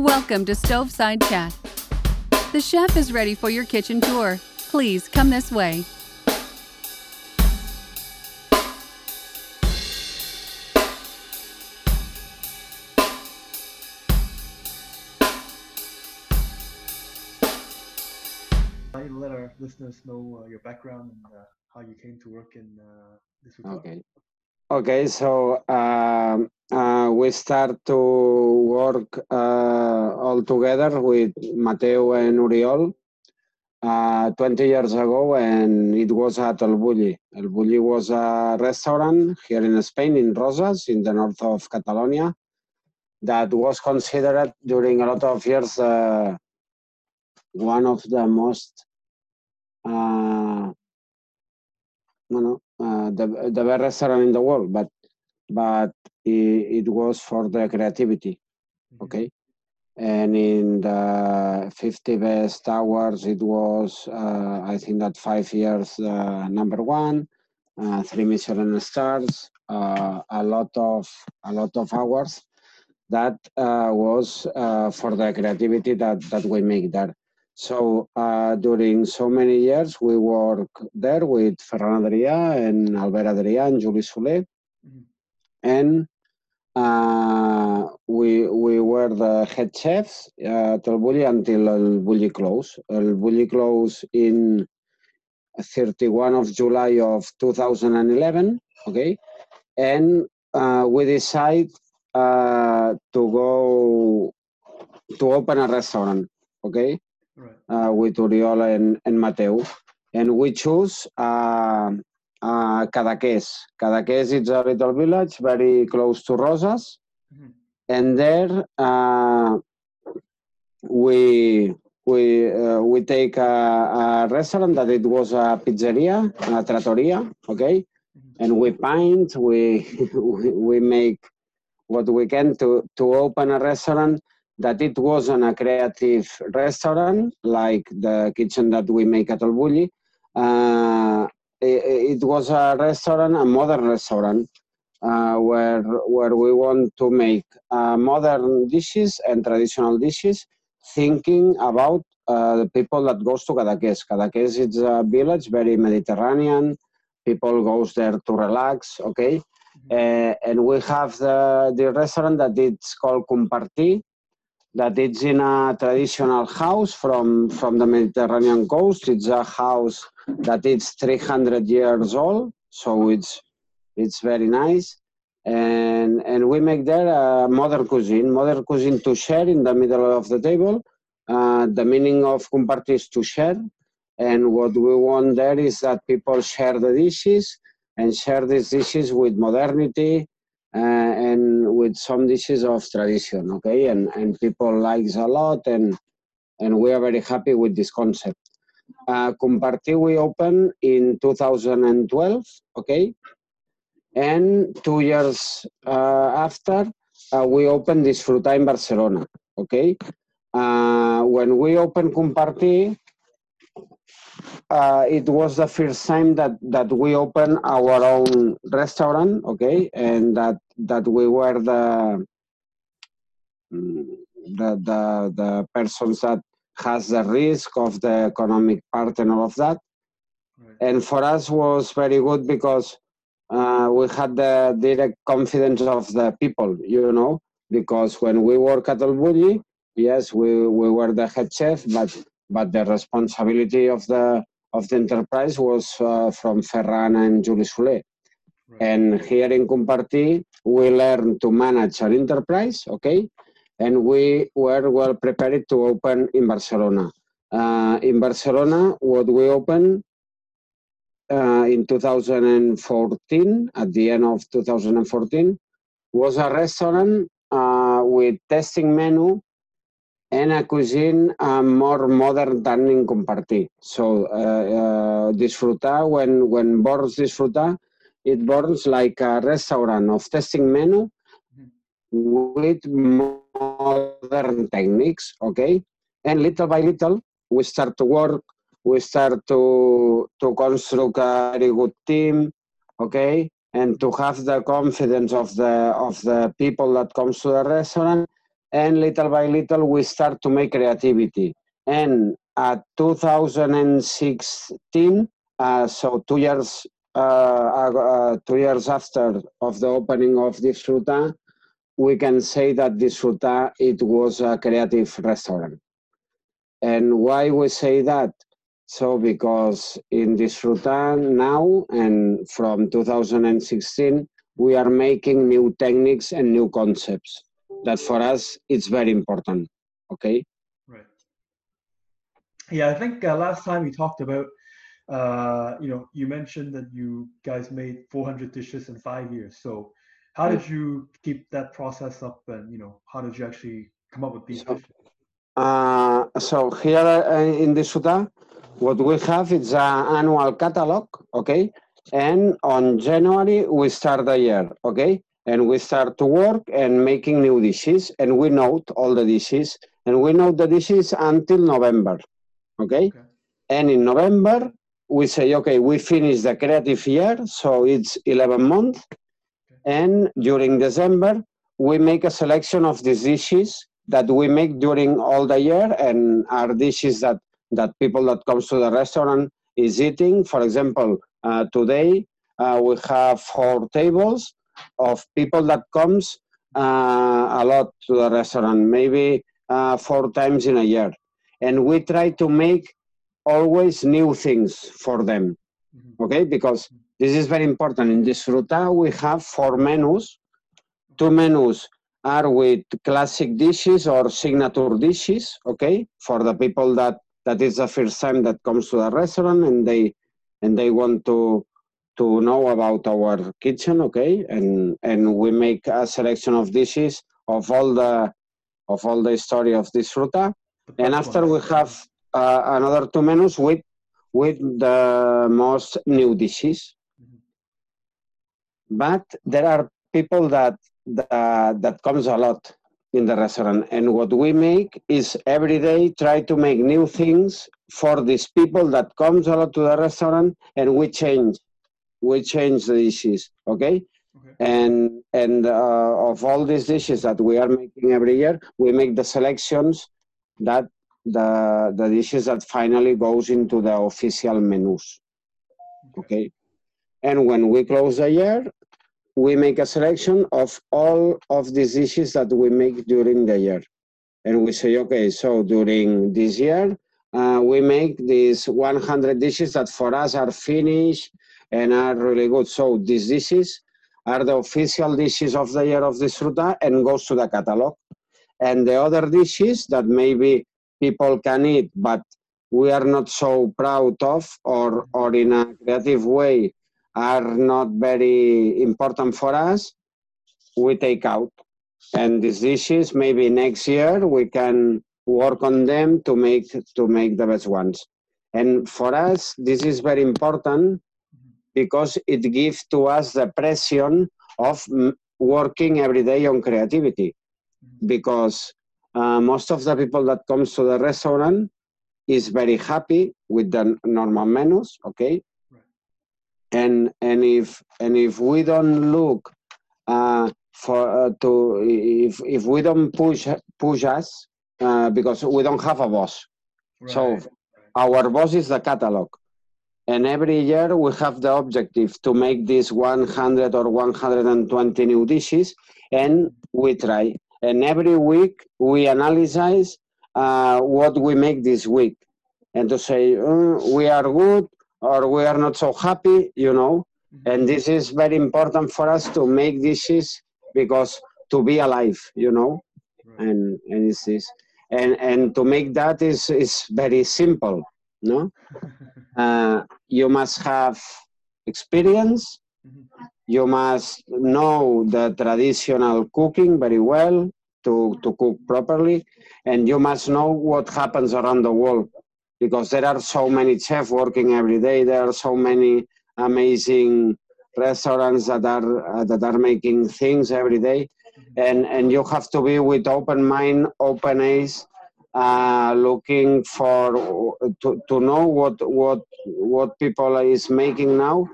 Welcome to Stoveside Chat. The chef is ready for your kitchen tour. Please come this way. let our listeners know uh, your background and uh, how you came to work in uh, this hotel. Okay. Okay, so um, uh, we start to work uh, all together with Mateu and Oriol uh, 20 years ago, and it was at El Bulli. El Bulli was a restaurant here in Spain, in Roses, in the north of Catalonia, that was considered during a lot of years uh, one of the most uh, no, uh, the the best restaurant in the world, but but it, it was for the creativity, Mhm. okay. And in the 50 best hours, it was uh, I think that five years uh, number one, uh, three Michelin stars, uh, a lot of a lot of hours. That uh, was uh, for the creativity that that we make there. So uh, during so many years, we work there with Ferran Adrià and Albert Adrià and Juli Soler, Mhm. and uh, we we were the head chefs at El Bulli until El Bulli close. El Bulli close in 31 of July of 2011. Okay, and uh, we decide uh, to go to open a restaurant. Okay Right. uh, with Oriol and, and Mateu. And we choose uh, Cadaqués. Cadaqués is a little village very close to Roses. Mhm. And there uh, we we uh, we take a, a restaurant that it was a pizzeria, a trattoria, okay? Mhm. And we paint, we we make what we can to, to open a restaurant that it wasn't a creative restaurant like the kitchen that we make at El Bulli. Uh, it, it was a restaurant, a modern restaurant, uh, where where we want to make uh, modern dishes and traditional dishes, thinking about uh, the people that goes to Cadaqués. Cadaqués is a village very Mediterranean. People goes there to relax. Okay, uh, and we have the, the restaurant that it's called Compartir, that it's in a traditional house from, from the Mediterranean coast. It's a house that is 300 years old, so it's, it's very nice. And, and we make there a modern cuisine, modern cuisine to share in the middle of the table. Uh, the meaning of Compartir is to share. And what we want there is that people share the dishes and share these dishes with modernity and with some dishes of tradition okay? And and people likes a lot and and we are very happy with this concept. Uh, we opened in 2012 okay? And two years uh, after uh, we opened Disfrutar in Barcelona okay? Uh, when we opened Compartir uh, it was the first time that that we opened our own restaurant okay? And that that we were the mm, the the, the persons that has the risk of the economic part and all of that. Right. and for us was very good because uh, we had the direct confidence of the people you know? Because when we work at El Bulli, yes we, we were the head chef but but the responsibility of the of the enterprise was uh, from Ferran and Juli Soler. Right. And here in Compartir, we learned to manage an enterprise, okay? And we were well prepared to open in Barcelona. Uh, in Barcelona, what we opened uh, in 2014, at the end of 2014, was a restaurant uh, with testing menu and a cuisine uh, more modern than in Compartir. So uh, uh, Disfrutar, when, when borns Disfrutar, it burns like a restaurant of testing menu with modern techniques, okay? And little by little, we start to work, we start to, to construct a very good team, okay? And to have the confidence of the, of the people that comes to the restaurant and little by little we start to make creativity. And at 2016, uh, so two years uh, uh, two years after of the opening of this Disfruta, we can say that this Disfruta it was a creative restaurant. And why we say that? So because in this Disfruta now and from 2016, we are making new techniques and new concepts that for us it's very important. Okay. Right. Yeah, I think uh, last time we talked about uh, you know, you mentioned that you guys made 400 dishes in five years. So, how did you keep that process up, and you know, how did you actually come up with these so, dishes? Uh, so here uh, in Disfruta, what we have is an annual catalog, okay, and on January we start the year, okay, and we start to work and making new dishes, and we note all the dishes, and we note the dishes until November, okay, okay. and in November we say, okay, we finish the creative year, so it's 11 months. And during December, we make a selection of these dishes that we make during all the year and are dishes that, that people that comes to the restaurant is eating. For example, uh, today uh, we have four tables of people that comes uh, a lot to the restaurant, maybe uh, four times in a year. And we try to make always new things for them. Mm-hmm. Okay, because this is very important. In Disfrutar, we have four menus. Two menus are with classic dishes or signature dishes. Okay, for the people that that is the first time that comes to the restaurant and they and they want to to know about our kitchen. Okay, and and we make a selection of dishes of all the of all the story of Disfruta. And after we have uh, another two menus with with the most new dishes. But there are people that that, that comes a lot in the restaurant, and what we make is every day try to make new things for these people that comes a lot to the restaurant, and we change we change the dishes. Okay. Okay. and and uh, of all these dishes that we are making every year we make the selections that the the dishes that finally goes into the official menus. Okay, and when we close the year, we make a selection of all of these dishes that we make during the year, and we say, okay, so during this year. Uh, we make these 100 dishes that for us are finished and are really good. So these dishes are the official dishes of the year of the Disfruta and goes to the catalog. And the other dishes that maybe people can eat, but we are not so proud of, or, or in a creative way, are not very important for us, we take out. And these dishes, maybe next year, we can work on them to make to make the best ones. And for us, this is very important because it gives to us the pressure of working every day on creativity. Because uh, most of the people that comes to the restaurant is very happy with the normal menus okay right. and and if and if we don't look uh, for uh, to if if we don't push push us uh, because we don't have a boss right. so our boss is the catalog and every year we have the objective to make these 100 or 120 new dishes and we try. And every week we analyze uh, what we make this week. And to say oh, we are good or we are not so happy you know? Mm-hmm. and this is very important for us to make dishes because to be alive you know? Right. and and it's this. And and to make that is is very simple no uh, you must have experience. Mm-hmm. You must know the traditional cooking very well to, to cook properly, and you must know what happens around the world because there are so many chefs working every day. There are so many amazing restaurants that are uh, that are making things every day, and and you have to be with open mind, open eyes, uh, looking for to, to know what what what people is making now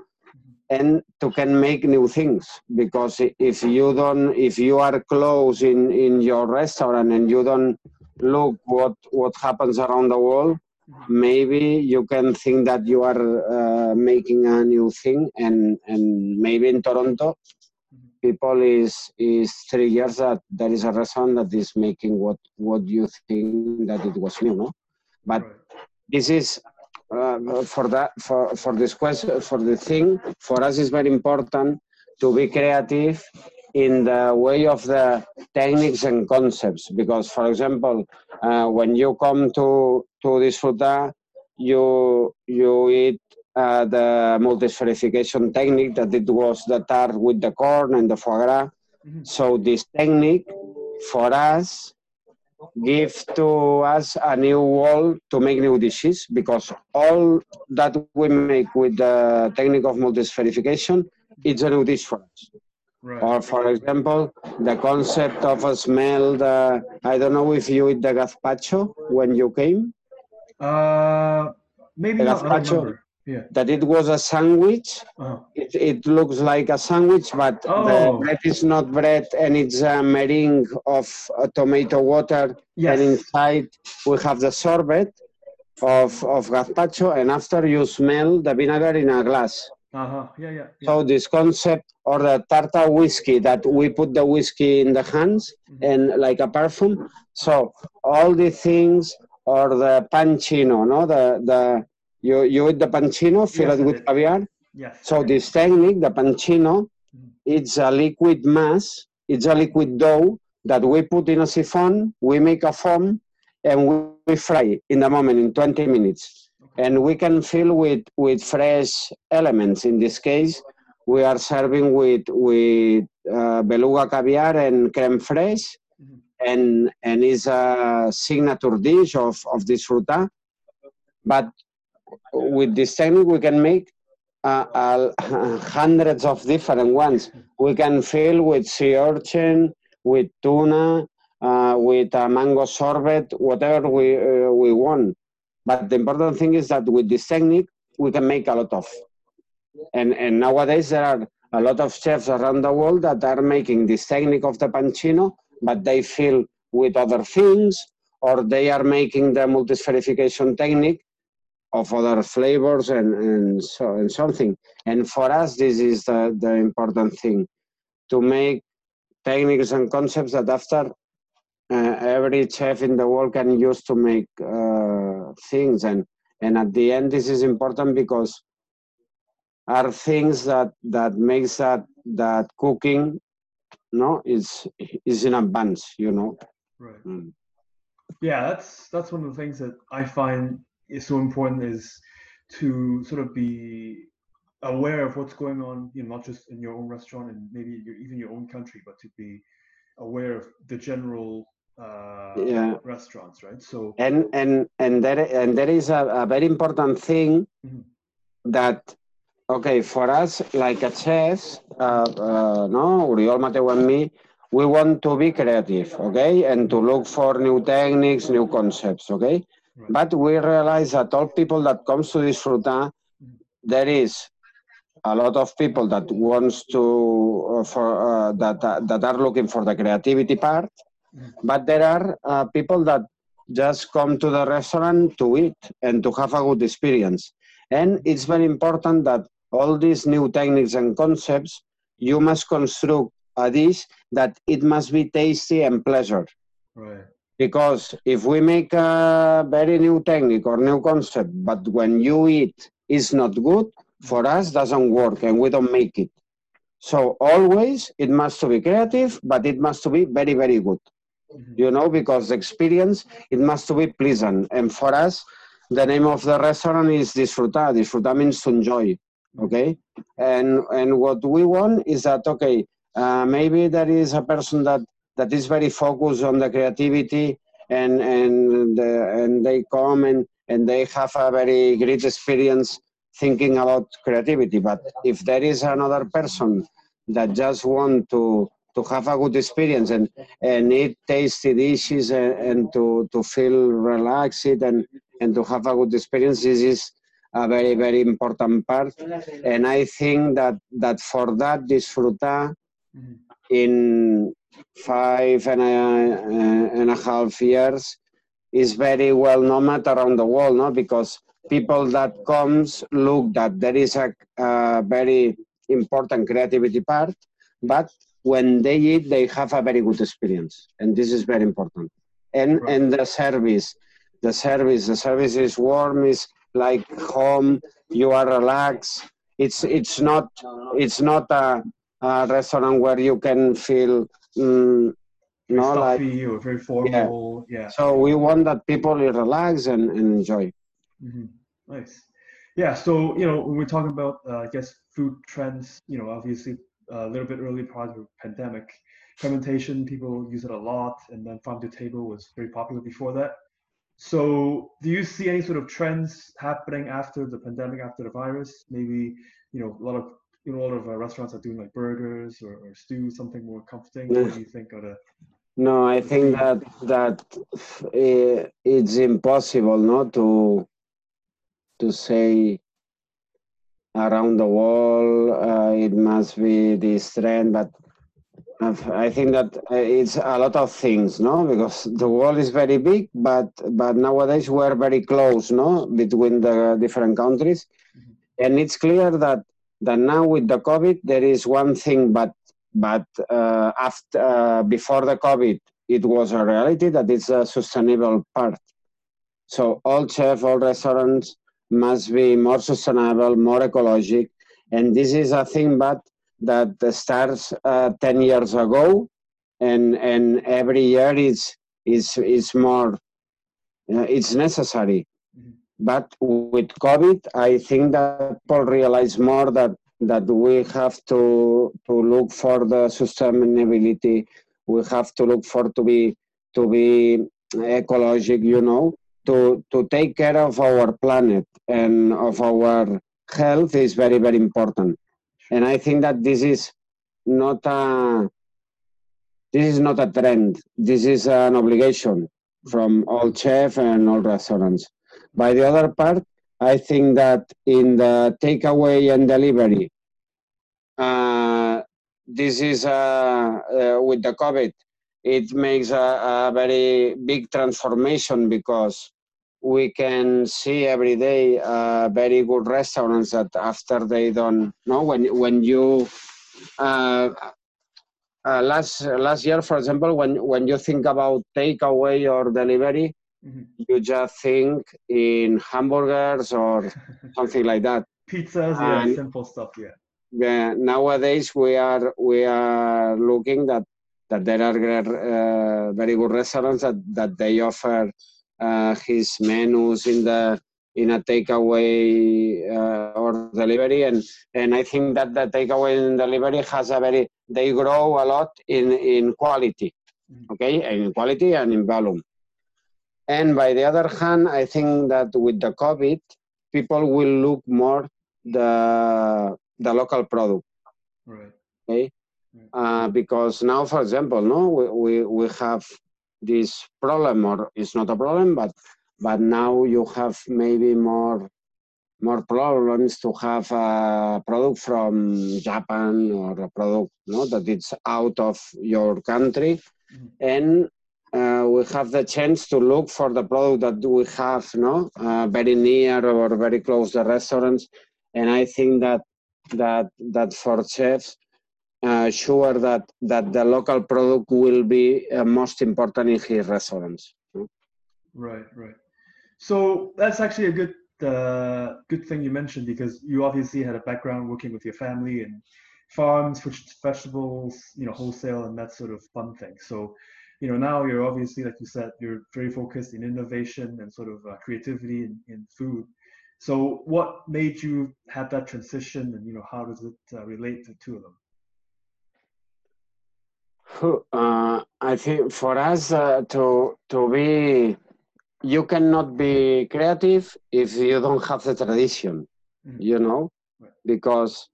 and to can make new things. Because if you don't if you are close in in your restaurant and you don't look what what happens around the world maybe you can think that you are uh, making a new thing and and maybe in toronto people is is three years that there is a reason that is making what what you think that it was new no? But this is uh, for that for for this question for the thing for us is very important to be creative in the way of the techniques and concepts. Because for example uh, when you come to to this disfrutar you you eat uh, the multi-spherification technique that it was the tart with the corn and the foie gras Mhm. so this technique for us give to us a new world to make new dishes because all that we make with the technique of multi-spherification it's a new dish for us. Right. Or for example, the concept of a smell, I don't know if you eat the gazpacho when you came, Uh, maybe The not. Gazpacho. Yeah. that it was a sandwich. Uh-huh. It, it looks like a sandwich, but Oh. the bread is not bread and it's a meringue of uh, tomato water Yes. and inside we have the sorbet of, of gazpacho and after you smell the vinegar in a glass. Uh-huh. Yeah, yeah. yeah. So this concept or the tartar whiskey that we put the whiskey in the hands Mhm. and like a perfume. So all the things or the panchino, no, the the you you eat the panchino, filled Yes, with caviar. yes. So this technique, the panchino, Mhm. it's a liquid mass. It's a liquid dough that we put in a siphon. We make a foam and we, we fry in the moment in 20 minutes Okay. and we can fill with with fresh elements in this case we are serving with with uh, beluga caviar and creme fraiche Mhm. and and is a signature dish of of Disfrutar but with this technique we can make uh, uh, hundreds of different ones we can fill with sea urchin with tuna uh, with a mango sorbet whatever we uh, we want but the important thing is that with this technique, we can make a lot of. And, and nowadays, there are a lot of chefs around the world that are making this technique of the panchino, but they fill with other things, or they are making the multi-spherification technique of other flavors and, and, so, and something. And for us, this is the, the important thing to make techniques and concepts that after uh, every chef in the world can use to make uh, things and and at the end this is important because are things that that makes that that cooking no is is in advance you know Right. Mm. Yeah, that's that's one of the things that I find is so important is to sort of be aware of what's going on, you know, not just in your own restaurant and maybe your, even your own country, but to be aware of the general uh, Yeah. restaurants, right? So and and and there and there is a, a very important thing Mhm. that okay for us like a chef uh, uh, no Oriol Mateu and me we want to be creative okay and to look for new techniques new concepts okay But we realize that all people that comes to Disfrutar there is a lot of people that wants to uh, for uh, that uh, that are looking for the creativity part. But there are uh, people that just come to the restaurant to eat and to have a good experience. And it's very important that all these new techniques and concepts you must construct a dish that it must be tasty and pleasure. Right. Because if we make a very new technique or new concept but when you eat it's not good for us doesn't work and we don't make it. So always it must to be creative but it must to be very very good. Mhm. you know because the experience it must to be pleasant. And for us the name of the restaurant is disfrutar disfrutar means to enjoy okay? And and what we want is that okay uh, maybe there is a person that that is very focused on the creativity and and the, and they come and and they have a very great experience thinking about creativity but if there is another person that just want to to have a good experience and and eat tasty dishes and, and to to feel relaxed and and to have a good experience this is a very very important part and i think that that for that disfrutar Mhm. in five and a, uh, and a half years is very well known around the world no? Because people that comes look that there is a, a very important creativity part but when they eat they have a very good experience and this is very important. And Right. and the service the service the service is warm is like home you are relaxed. It's it's not it's not a, a restaurant where you can feel mm, Very no like or very formal. Yeah. so we want that people relax and, and enjoy hmm Nice. Yeah. So you know, when we're talking about, uh, I guess, food trends, you know, obviously uh, a little bit early prior to pandemic, fermentation people use it a lot, and then farm to table was very popular before that. So, do you see any sort of trends happening after the pandemic, after the virus? Maybe you know, a lot of you know, a lot of uh, restaurants are doing like burgers or, or stew, something more comforting. What do you think the? no i think that that uh, it's impossible not to to say around the world uh, it must be this trend but I've- think that uh, it's a lot of things no because the world is very big but but nowadays we're very close no between the different countries Mhm. and it's clear that that now with the covid there is one thing but but uh, after uh, before the covid it was a reality that it's a sustainable part so all chefs, all restaurants must be more sustainable more ecologic and this is a thing but that starts uh, 10 years ago and and every year is is is more uh, it's necessary. But with covid i think that people realize more that that we have to to look for the sustainability. We have to look for to be to be ecologic you know to to take care of our planet and of our health is very very important. And i think that this is not a this is not a trend. This is an obligation from all chefs and all restaurants by the other part i think that in the takeaway and delivery uh, this is uh, uh, with the covid it makes a, a very big transformation because we can see every day uh, very good restaurants that after they don't know when when you uh, uh, last last year for example when when you think about takeaway or delivery Mhm. you just think in hamburgers or something like that Pizzas, yeah, simple stuff, yeah. yeah, nowadays we are we are looking that that there are uh, very good restaurants that, that they offer uh, his menus in the in a takeaway uh, or delivery and and I think that the takeaway and delivery has a very they grow a lot in in quality Mhm. okay in quality and in volume and by the other hand I think that with the COVID people will look more the the local product Right. okay uh, because now for example no we, we, we have this problem or it's not a problem but but now you have maybe more more problems to have a product from japan or a product no that it's out of your country Mhm. and uh, we have the chance to look for the product that we have no uh, very near or very close to restaurants and i think that that that for chefs uh, sure that that the local product will be uh, most important in his restaurants. Right, right. So that's actually a good uh, good thing you mentioned because you obviously had a background working with your family and farms, for vegetables, you know, wholesale and that sort of fun thing. So, you know, now you're obviously, like you said, you're very focused in innovation and sort of uh, creativity in, in food. So, what made you have that transition, and you know, how does it uh, relate to the two of them? Uh, I think for us uh, to to be, you cannot be creative if you don't have the tradition, Mhm. you know, Right. because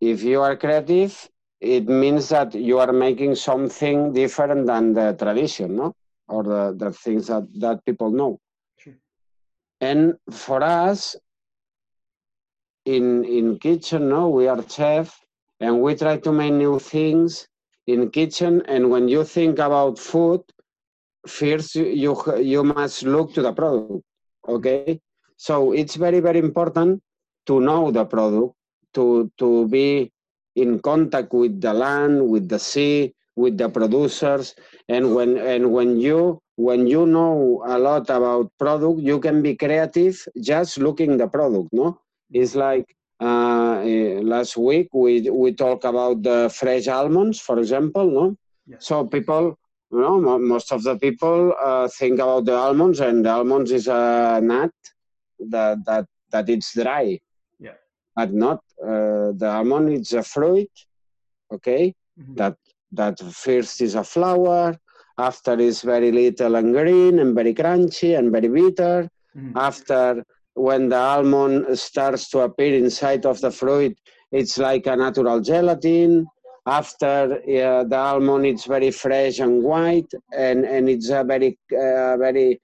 if you are creative, it means that you are making something different than the tradition, no, or the, the things that that people know. Sure. And for us, in in kitchen, no, we are chef, and we try to make new things in kitchen. And when you think about food, first you you, you must look to the product. Okay, so it's very very important to know the product, to to be in contact with the land, with the sea, with the producers, and when and when you when you know a lot about product, you can be creative just looking the product. No, it's like uh, eh, last week we we talk about the fresh almonds, for example. No, Yes. so people, you know, most of the people uh, think about the almonds, and the almonds is a nut that that that it's dry. But not uh, the almond. is a fruit. Okay, Mhm. that that first is a flower. After is very little and green and very crunchy and very bitter. Mhm. After when the almond starts to appear inside of the fruit, it's like a natural gelatin. After uh, the almond, it's very fresh and white, and, and it's a very uh, very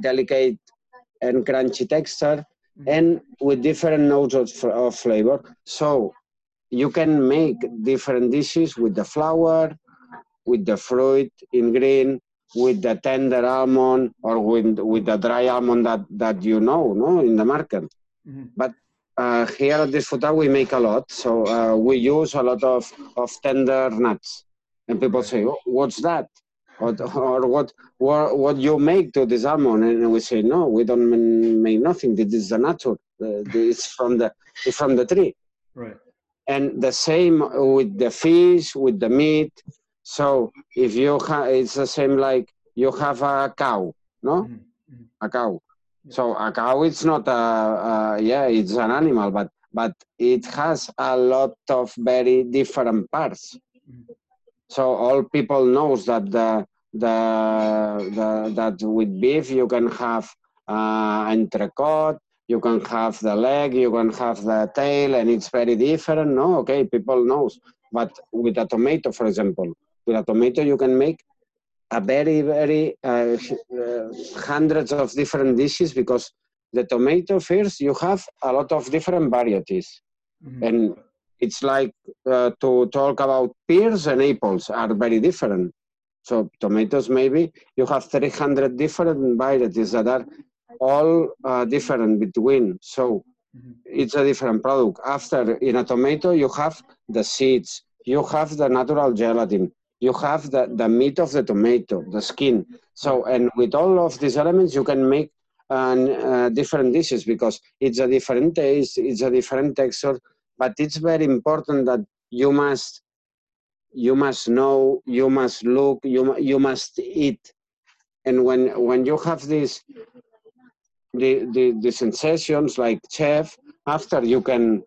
delicate and crunchy texture. And with different notes of, of flavor. So you can make different dishes with the flour, with the fruit in green, with the tender almond, or with with the dry almond that that you know, no, in the market Mhm. uh, here at Disfrutar we make a lot. So uh, we use a lot of, of tender nuts. And people say, oh, what's that? Or, or what, what what you make to this almond? And we say, no, we don't make nothing. This is the nature. It's from the it's from the tree. Right. And the same with the fish, with the meat. So if you have, it's the same like you have a cow, no? Mhm. Mhm. a cow. Yeah. So a cow, it's not a, a yeah, it's an animal, but but it has a lot of very different parts. Mhm. So all people knows that the the, the that with beef you can have uh, entrecote, you can have the leg, you can have the tail, and it's very different. No, okay, people knows. But with a tomato, for example, with a tomato you can make a very very uh, uh, hundreds of different dishes because the tomato first you have a lot of different varieties Mhm. and it's like uh, to talk about pears and apples are very different so tomatoes maybe you have 300 different varieties that are all uh, different between so Mhm. it's a different product. After in a tomato, you have the seeds, you have the natural gelatin, you have the, the meat of the tomato, the skin. So, and with all of these elements, you can make uh, uh, different dishes because it's a different taste, it's a different texture. But it's very important that you must you must know, you must look, you you must eat. And when when you have this the, the, the sensations like chef after you can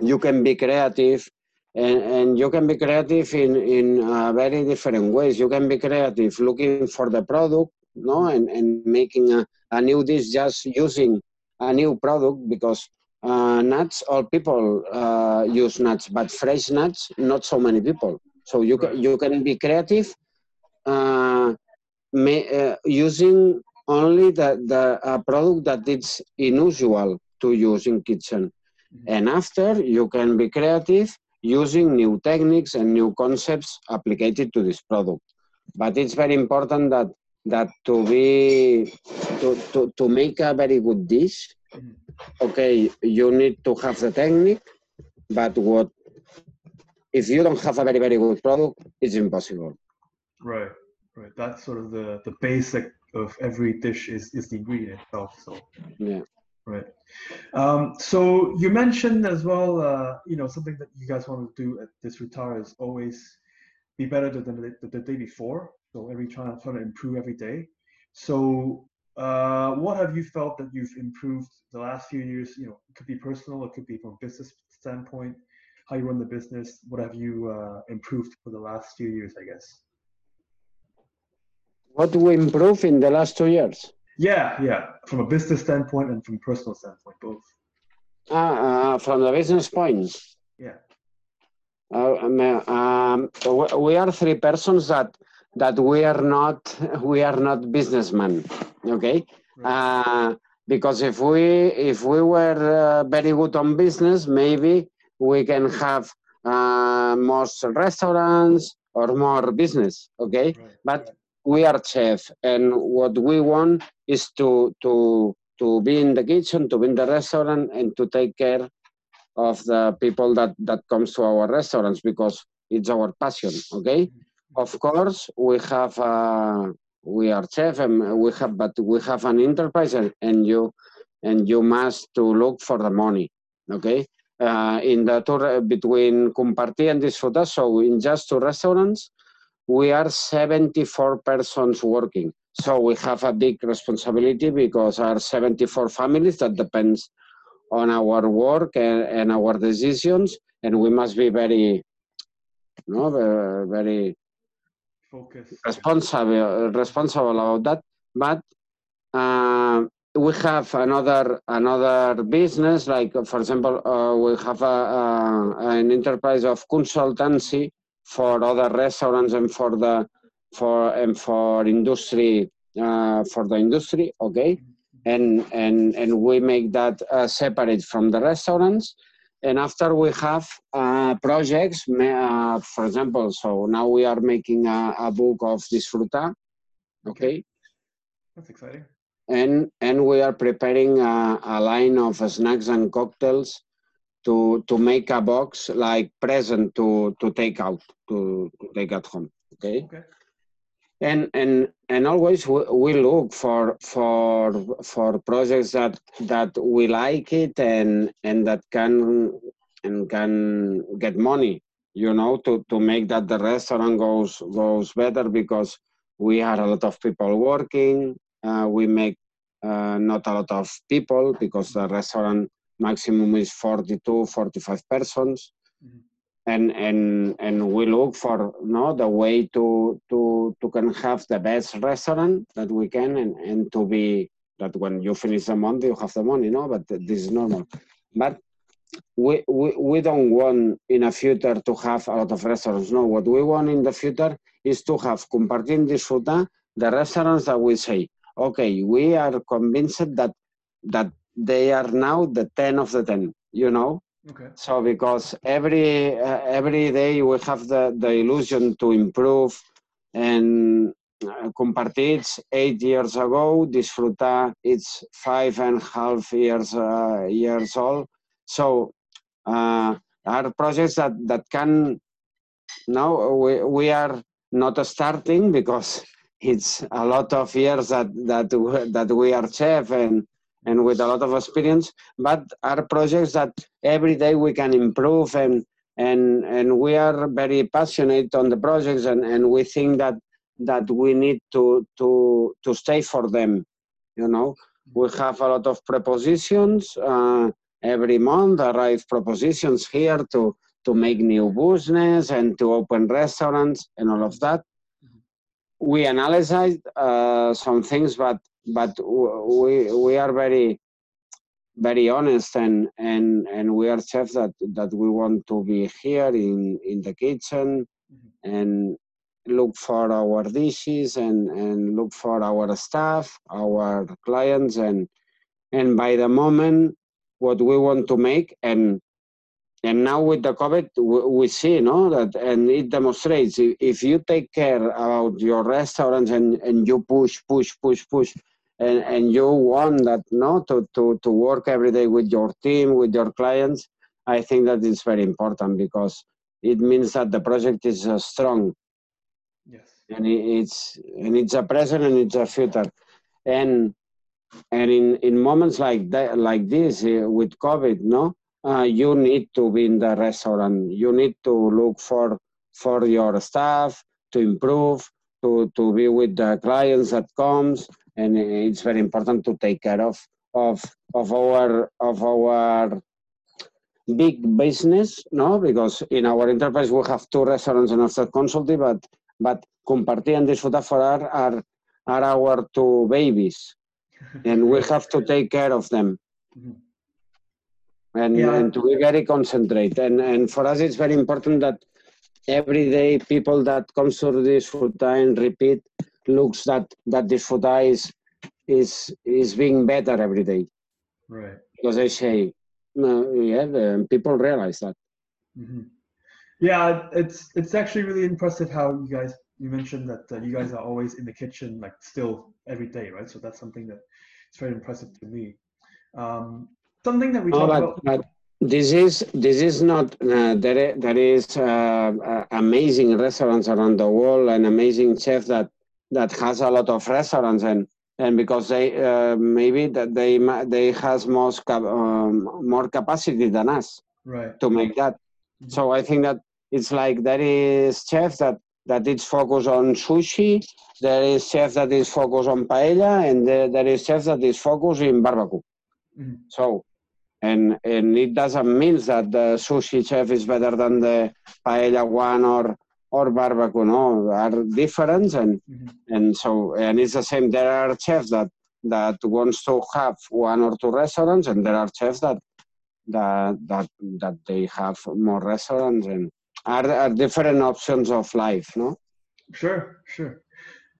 you can be creative and, and you can be creative in, in uh, very different ways you can be creative looking for the product no and, and making a, a new dish just using a new product because uh, nuts all people uh, use nuts but fresh nuts not so many people so you Right. can you can be creative uh, uh, using only the, the uh, product that it's unusual to use in kitchen. Mhm. And after, you can be creative using new techniques and new concepts applied to this product. But it's very important that that to be to, to, to make a very good dish. Okay, you need to have the technique, but what if you don't have a very, very good product, it's impossible. Right. Right. That's sort of the the basic of every dish is is the ingredient itself. So Yeah. right. Um, so you mentioned as well, uh, you know, something that you guys want to do at Disfrutar is always be better than the, the, the day before. So every trying trying to improve every day. So uh, what have you felt that you've improved the last few years? You know, it could be personal, it could be from a business standpoint, how you run the business. What have you uh, improved for the last few years? I guess. What do we improve in the last two years? Yeah, yeah. From a business standpoint and from personal standpoint, both. Ah, uh, from the business point. Yeah. Uh, um, um, we are three persons that that we are not we are not businessmen. Okay. Uh, because if we if we were uh, very good on business, maybe we can have uh, most restaurants or more business. Okay, Right. but we are chef, and what we want is to to to be in the kitchen, to be in the restaurant, and to take care of the people that that comes to our restaurants because it's our passion. Okay, of course we have uh, we are chef and we have but we have an enterprise and, and you and you must to look for the money. Okay, uh, in the tour between Compartir and Disfrutar, so in just two restaurants, we are 74 persons working. So we have a big responsibility because our 74 families that depends on our work and, and our decisions, and we must be very, no, very, very Focus. responsible responsible about that. But uh, we have another another business, like for example, uh, we have a, a, an enterprise of consultancy for other restaurants and for the for and for industry uh, for the industry. Okay, and and and we make that uh, separate from the restaurants. And after we have uh, projects, uh, for example, so now we are making a, a book of Disfruta, okay, That's exciting. and and we are preparing a, a line of snacks and cocktails to to make a box like present to to take out to, to take at home, okay Okay. And and and always we, look for for for projects that that we like it and and that can and can get money you know to to make that the restaurant goes goes better because we are a lot of people working uh, we make uh, not a lot of people because the restaurant maximum is 42 45 persons Mhm. And and and we look for no the way to to to can have the best restaurant that we can and and to be that when you finish the month you have the money no but this is normal. But we, we we don't want in a future to have a lot of restaurants. No what we want in the future is to have compartir disfruta the restaurants that we say okay we are convinced that that they are now the 10 of the 10 you know Okay. so because every uh, every day we have the, the illusion to improve and uh, compartir it's eight years ago disfruta it's five and a half years uh, years old so uh, projects that that can now we, we are not starting because it's a lot of years that that that we are chef and and with a lot of experience but are projects that every day we can improve and and and we are very passionate on the projects and and we think that that we need to to to stay for them you know? We have a lot of propositions uh, every month arrive propositions here to to make new business and to open restaurants and all of that. We analyze uh, some things but but we we are very very honest and and and we are chefs that that we want to be here in in the kitchen Mhm. and look for our dishes and and look for our staff our clients and and by the moment what we want to make and and now with the covid we, we see no that and it demonstrates if, if you take care about your restaurants and and you push push push push and and you want that no to to to work every day with your team with your clients i think that is very important because it means that the project is uh, strong. Yes. and it- it's and it's a present and it's a future. And and in in moments like that like this uh, with covid no uh, you need to be in the restaurant. You need to look for for your staff to improve to to be with the clients that comes and it's very important to take care of of of our of our big business no because in our enterprise we have two restaurants and also consulting but but compartir and disfrutar for our are, are our two babies and we have to take care of them Mhm. and, Yeah. and to be very concentrate and and for us it's very important that every day people that comes to disfrutar and repeat looks that that disfrutar is is is being better every day Right. because I say, no, yeah, people realize that. hmm Yeah, it's it's actually really impressive how you guys you mentioned that uh, you guys are always in the kitchen like still every day, right? So that's something that it's very impressive to me. Um, something that we No, talked but, about. but this is this is not uh, there. There is uh, uh, amazing restaurants around the world and amazing chefs that that has a lot of restaurants and and because they uh, maybe that they they has more cap- um, more capacity than us Right. to make that. So I think that it's like there is chefs that that is focused on sushi, there is chef that is focused on paella, and there, there is chef that is focused in barbecue. Mhm. So, and and it doesn't mean that the sushi chef is better than the paella one or or barbecue. No, are different, and Mhm. and so and it's the same. There are chefs that that wants to have one or two restaurants, and there are chefs that that that that they have more restaurants and are, are different options of life. No. Sure, sure.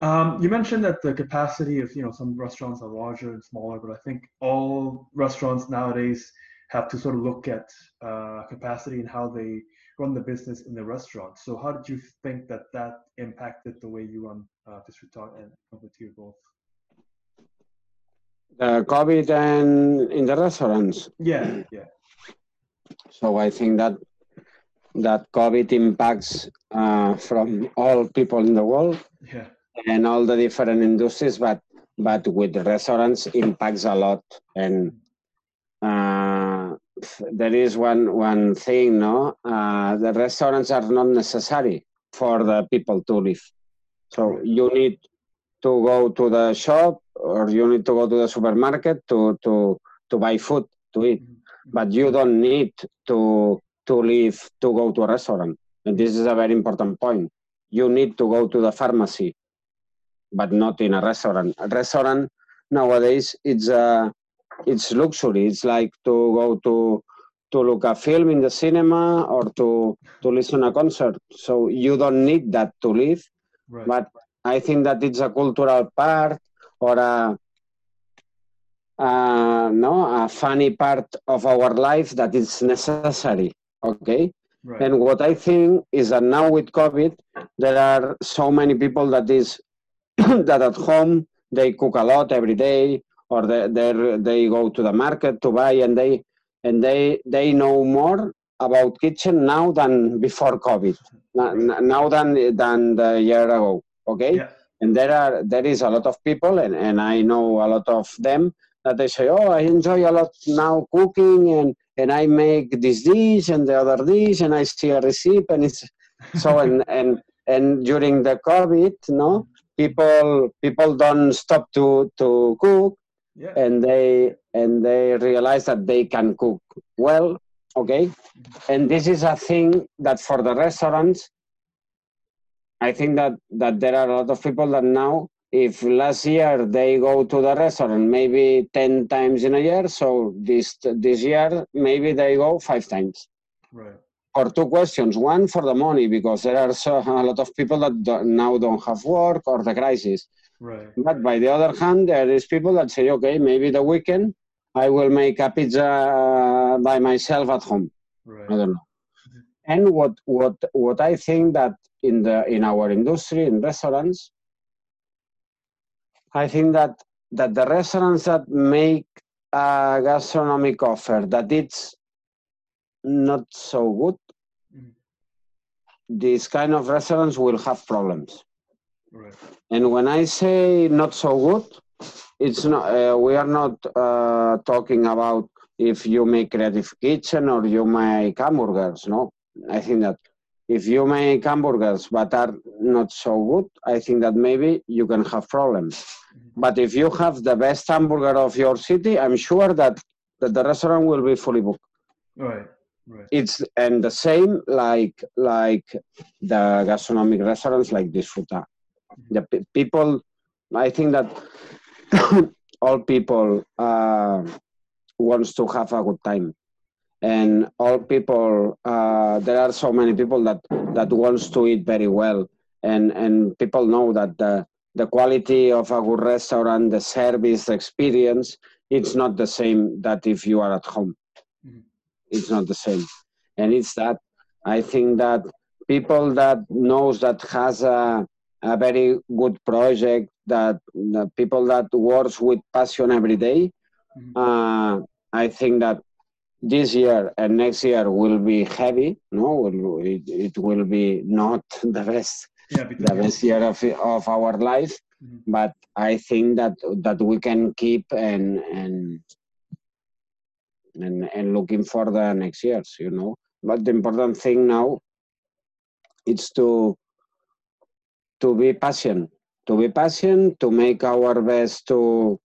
Um, you mentioned that the capacity of you know some restaurants are larger and smaller, but I think all restaurants nowadays have to sort of look at uh, capacity and how they run the business in the restaurant. So how did you think that that impacted the way you run uh, Disfrutar and Compartir both? The COVID and in the restaurants. Yeah, yeah, So I think that that COVID impacts uh, from all people in the world yeah, and all the different industries, but but with restaurants impacts a lot. And uh, there is one one thing, no, uh, the restaurants are not necessary for the people to live. So you need to go to the shop or you need to go to the supermarket to to to buy food to eat. But you don't need to to leave to go to a restaurant. And this is a very important point. You need to go to the pharmacy but not in a restaurant. A restaurant nowadays it's a it's luxury it's like to go to to look a film in the cinema or to to listen a concert so you don't need that to live right. but I think that it's a cultural part or a uh, no a funny part of our life that is necessary. Okay, right. and what I think is that now with COVID, there are so many people that is that at home they cook a lot every day, or they they go to the market to buy, and they and they they know more about kitchen now than before COVID, now than than the year ago. Okay, Yeah. and there are there is a lot of people, and and I know a lot of them that they say, oh, I enjoy a lot now cooking, and and I make this dish and the other dish, and I see a recipe, and it's so and and and during the COVID, no, people people don't stop to to cook, Yeah. and they and they realize that they can cook well, okay, and this is a thing that for the restaurants, I think that that there are a lot of people that now. If last year they go to the restaurant maybe ten times in a year, so this this year maybe they go five times right. for two questions. One for the money because there are so, a lot of people that do, now don't have work or the crisis. Right. But by the other hand, there is people that say, okay, maybe the weekend I will make a pizza uh, by myself at home. Right. I don't know. And what what what I think that in the in our industry in restaurants, I think that that the restaurants that make a gastronomic offer that it's not so good, Mhm. these kind of restaurants will have problems. Right. And when I say not so good, it's not. Uh, we are not uh, talking about if you make creative kitchen or you make hamburgers. No, I think that if you make hamburgers but are not so good, I think that maybe you can have problems. But if you have the best hamburger of your city, I'm sure that, that the restaurant will be fully booked. Right. Right. It's and the same like like the gastronomic restaurants like this Disfrutar. The pe- people, I think that all people uh, wants to have a good time, and all people uh, there are so many people that that wants to eat very well, and and people know that the the quality of a good restaurant, the service, the experience, it's not the same that if you are at home. Mhm. It's not the same. And it's that I think that people that knows that has a, a very good project, that the people that works with passion every day, Mhm. uh, I think that this year and next year will be heavy. No, it, it will be not the best Yeah, the best year of, of our life Mhm. but i think that that we can keep and and and, and looking for the next years you know but the important thing now it's to to be patient to be patient to make our best to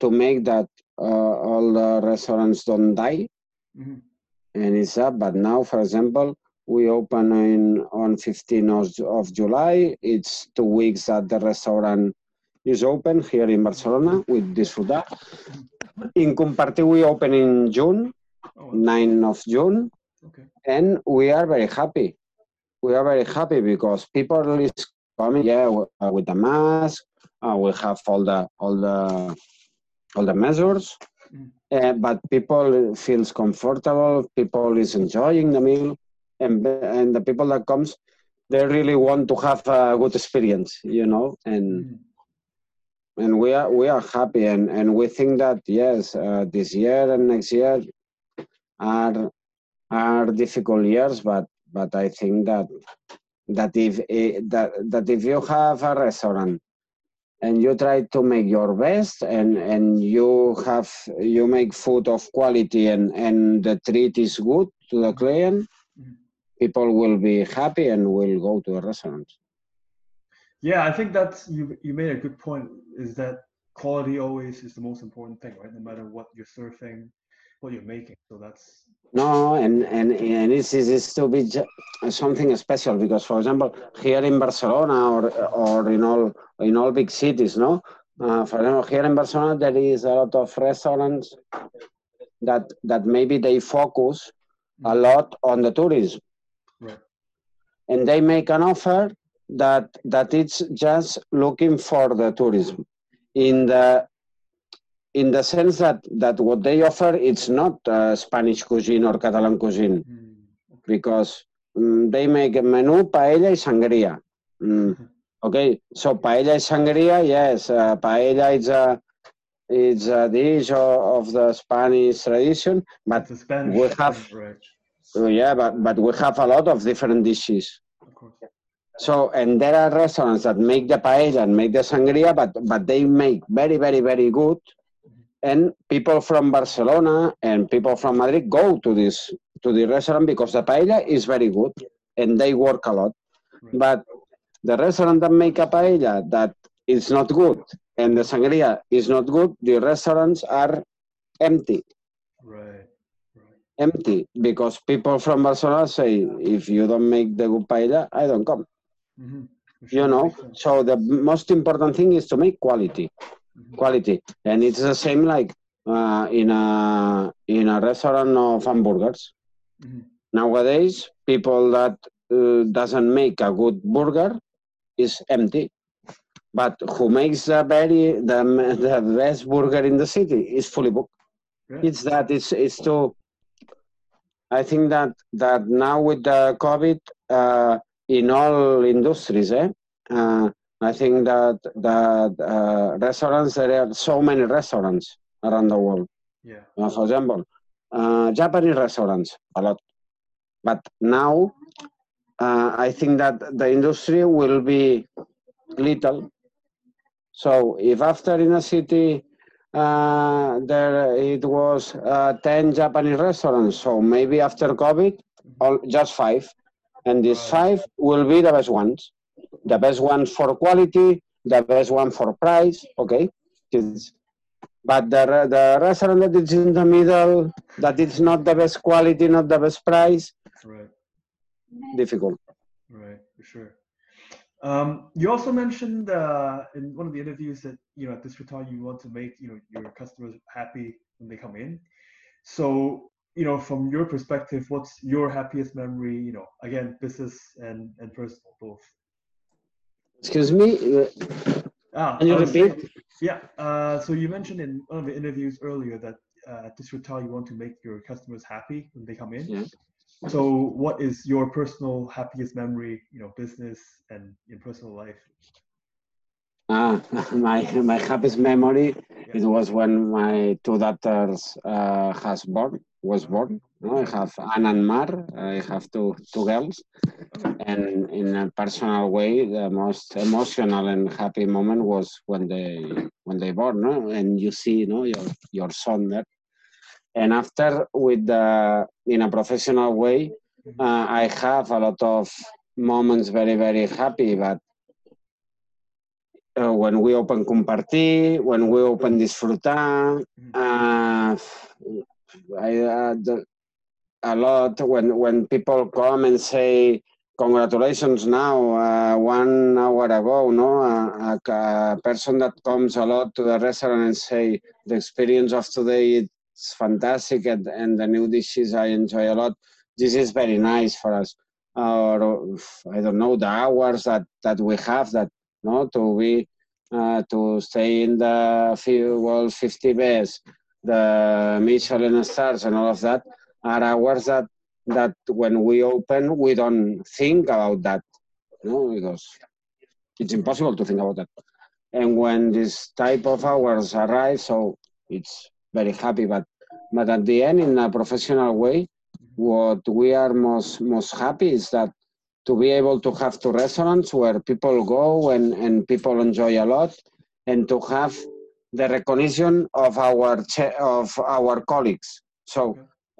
to make that uh, all the restaurants don't die Mhm. and it's up. But now, for example, we open in on 15 of, of July. It's two weeks that the restaurant is open here in Barcelona with Disfrutar. In Compartir, we open in June, Oh, 9 of June, okay. and we are very happy. We are very happy because people is coming, yeah, uh, with the mask. Uh, we have all the all the all the measures, Mm. uh, but people feels comfortable. People is enjoying the meal, and and the people that comes, they really want to have a good experience, you know, and Mhm. and we are we are happy and and we think that yes uh, this year and next year are are difficult years but but i think that that if eh, that that if you have a restaurant and you try to make your best and and you have you make food of quality and and the treat is good to the client Mhm. people will be happy and will go to the restaurant Yeah, I think that's you. You made a good point. Is that quality always is the most important thing, right? No matter what you're surfing, what you're making. So that's No, and and and it's it's to be something special because, for example, here in Barcelona or or in all in all big cities, no. Uh, for example, here in Barcelona, there is a lot of restaurants that that maybe they focus a lot on the tourism, right. and they make an offer that that it's just looking for the tourism, in the in the sense that that what they offer it's not uh, Spanish cuisine or Catalan cuisine. Mm. because mm, they make a menu paella y sangría. Mm, okay, so paella y sangría, yes, uh, paella is a it's a dish of, of the Spanish tradition, but Spanish. we have- uh, yeah, but but we have a lot of different dishes. Of. So and there are restaurants that make the paella and make the sangría, but but they make very very very good, and people from Barcelona and people from Madrid go to this to the restaurant because the paella is very good, and they work a lot. Right. But the restaurant that make a paella that is not good and the sangria is not good, the restaurants are empty Right. Right. empty because people from Barcelona say if you don't make the good paella, I don't come. Mhm. For You know, so the most important thing is to make quality. Quality, and it's the same like uh, in a in a restaurant of hamburgers. Mhm. Nowadays, people that uh, doesn't make a good burger is empty. But who makes the very the, the best burger in the city is fully booked. Yeah. it's that it's it's to i think that that now with the covid uh, in all industries eh, uh, i think that that uh, restaurants there are so many restaurants around the world Yeah. uh, for example uh, japanese restaurants a lot but now uh, i think that the industry will be little so if after in a city uh, there it was uh, 10 Japanese restaurants. So maybe after COVID, all, just five. And these five will be the best ones. The best one for quality, the best one for price, okay? It's- but the, the restaurant that is in the middle, that it's not the best quality, not the best price, Right. difficult. Right, for sure. Um, you also mentioned uh, in one of the interviews that you know at Disfrutar you want to make you know your customers happy when they come in. So you know from your perspective, what's your happiest memory? You know, again, business and and personal both. Excuse me, uh, Ah, Can you repeat? saying- yeah. Uh, so you mentioned in one of the interviews earlier that uh, at this hotel you want to make your customers happy when they come in. Yeah. So what is your personal happiest memory, you know, business and in personal life? Ah, my my happiest memory Yeah. it was when my two daughters uh, has born was born. No, I have Anna and Mar. I have two two girls, and in a personal way, the most emotional and happy moment was when they when they born. No? and you see, no, your your son there. And after, with the in a professional way, uh, I have a lot of moments very very happy, but uh, when we open compartir, when we open disfrutar, uh, I, uh, a lot when when people come and say congratulations now uh, one hour ago no? A, a, a person that comes a lot to the restaurant and say the experience of today it's fantastic and, and the new dishes i enjoy a lot. This is very nice for us. Or i don't know the hours that that we have that no? To be uh, to stay in the few world 50 best the michelin stars and all of that are hours that that when we open we don't think about that no? Because it's impossible to think about that. And when this type of hours arrive so it's very happy but but at the end in a professional way what we are most most happy is that to be able to have two restaurants where people go and, and people enjoy a lot and to have the recognition of our of our colleagues so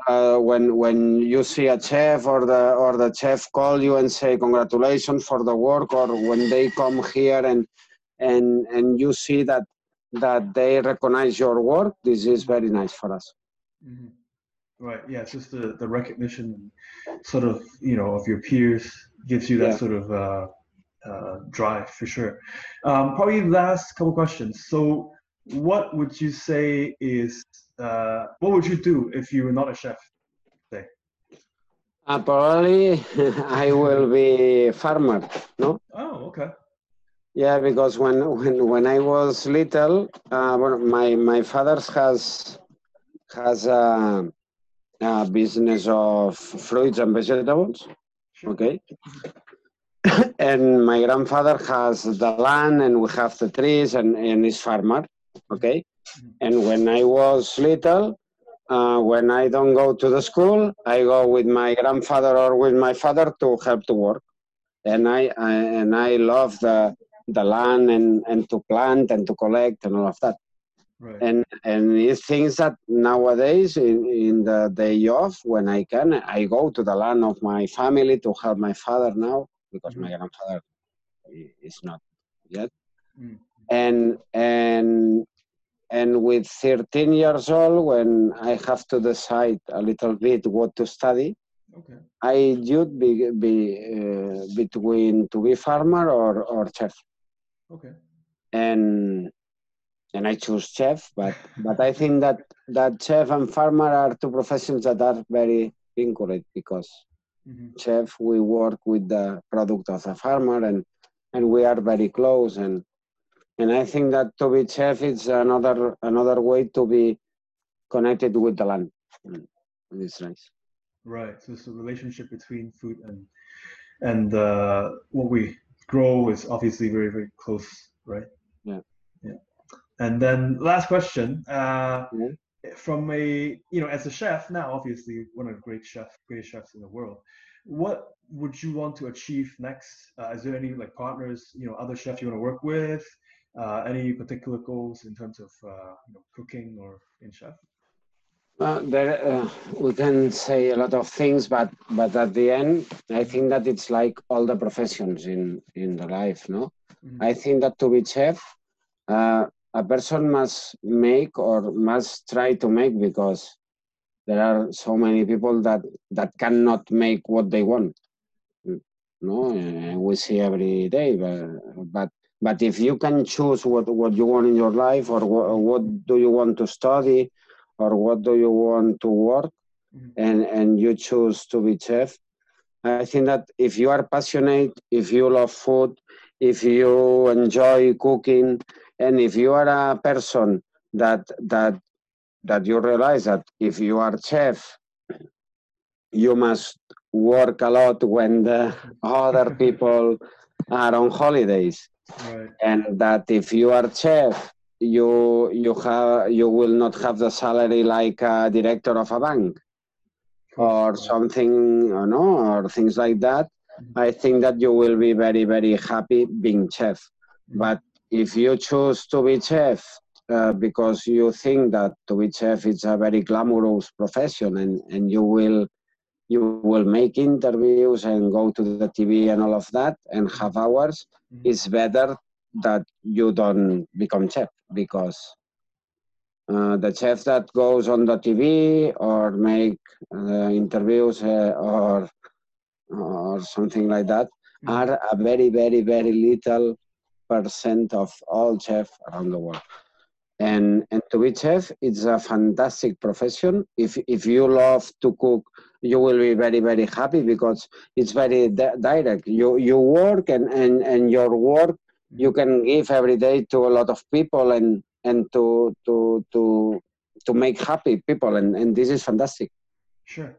uh, when when you see a chef or the or the chef call you and say congratulations for the work or when they come here and and and you see that that they recognize your work this is very nice for us hmm Right. Yeah. It's just the, the recognition, sort of, you know, of your peers gives you that Yeah. sort of uh, uh, drive for sure. Um, probably last couple questions. So, what would you say is uh, what would you do if you were not a chef? Say. uh, probably i will be farmer no Oh, okay. Yeah, because when when when I was little, uh, my my father's has has a, a business of fruits and vegetables. Okay, and my grandfather has the land, and we have the trees, and and is farmer. Okay, and when I was little. Uh, when I don't go to the school, I go with my grandfather or with my father to help to work, and I, I and I love the the land and, and to plant and to collect and all of that. Right. And and it's things that nowadays in, in the day off when I can I go to the land of my family to help my father now because my grandfather is not yet. Mm. And and and with 13 years old when I have to decide a little bit what to study, Okay. I would be, be uh, between to be farmer or, or chef. Okay. and and I choose chef, but but I think that that chef and farmer are two professions that are very vinculate because hmm chef we work with the product of the farmer and and we are very close and and I think that to be chef is another another way to be connected with the land. It's nice. Right. So it's a relationship between food and and uh, what we grow is obviously very very close, right? And then last question. Uh, Yeah. From a you know as a chef now, obviously one of the great chef greatest chefs in the world. What would you want to achieve next? Uh, is there any like partners, you know, other chefs you want to work with? Uh, any particular goals in terms of uh, you know cooking or in chef? Well, there, uh, we can say a lot of things, but but at the end, I think that it's like all the professions in in the life, no. Mhm. I think that to be chef, uh, a person must make or must try to make because there are so many people that that cannot make what they want. Mm, No, and we see every day, but but but if you can choose what what you want in your life or what, what do you want to study or what do you want to work Mhm. and and you choose to be chef i think that if you are passionate if you love food if you enjoy cooking, and if you are a person that that that you realize that if you are chef, you must work a lot when the other people are on holidays Right. and that if you are chef you you have you will not have the salary like a director of a bank or something you know or things like that. I think that you will be very very happy being chef but if you choose to be chef uh, because you think that to be chef is a very glamorous profession and, and you will you will make interviews and go to the tv and all of that and have hours Mhm. it's better that you don't become chef because uh, the chef that goes on the TV or make uh, interviews uh, or or something like that Mhm. are a very very very little percent of all chefs around the world. And and to be chef, it's a fantastic profession. If if you love to cook, you will be very very happy because it's very di- direct. You you work and and and your work you can give every day to a lot of people and and to to to to make happy people and and this is fantastic Sure.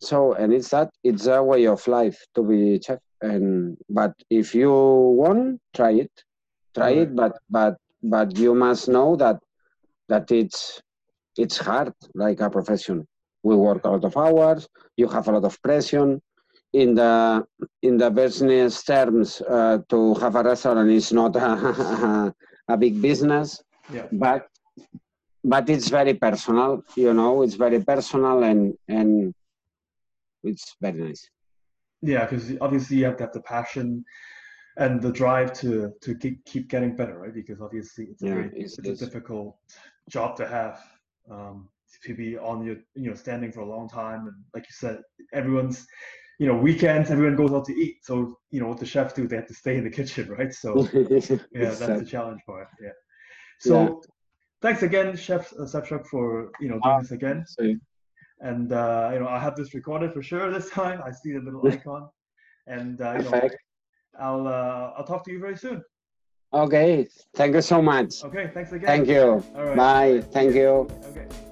So and it's that it's a way of life to be chef and but if you want try it. Try it but but but you must know that that it's it's hard like a profession. We work a lot of hours. You have a lot of pressure. In the in the business terms uh, to have a restaurant is not a, a big business. Yeah. but but it's very personal you know it's very personal and and it's very nice Yeah, because obviously you have to have the passion and the drive to to keep keep getting better, right? Because obviously it's a Yeah, very it's- it's, a difficult job to have. Um, to be on your you know standing for a long time and like you said, everyone's you know weekends everyone goes out to eat. So you know what the chefs do, they have to stay in the kitchen, right? So yeah, that's uh, the challenge part. Yeah. So thanks again, Chef uh, Xatruch, for you know doing this again. so, And uh, you know I have this recorded for sure this time. I see the little icon, and uh, you know I'll uh, I'll talk to you very soon. okay thank you so much Okay, thanks again. thank you All right. bye thank you Okay.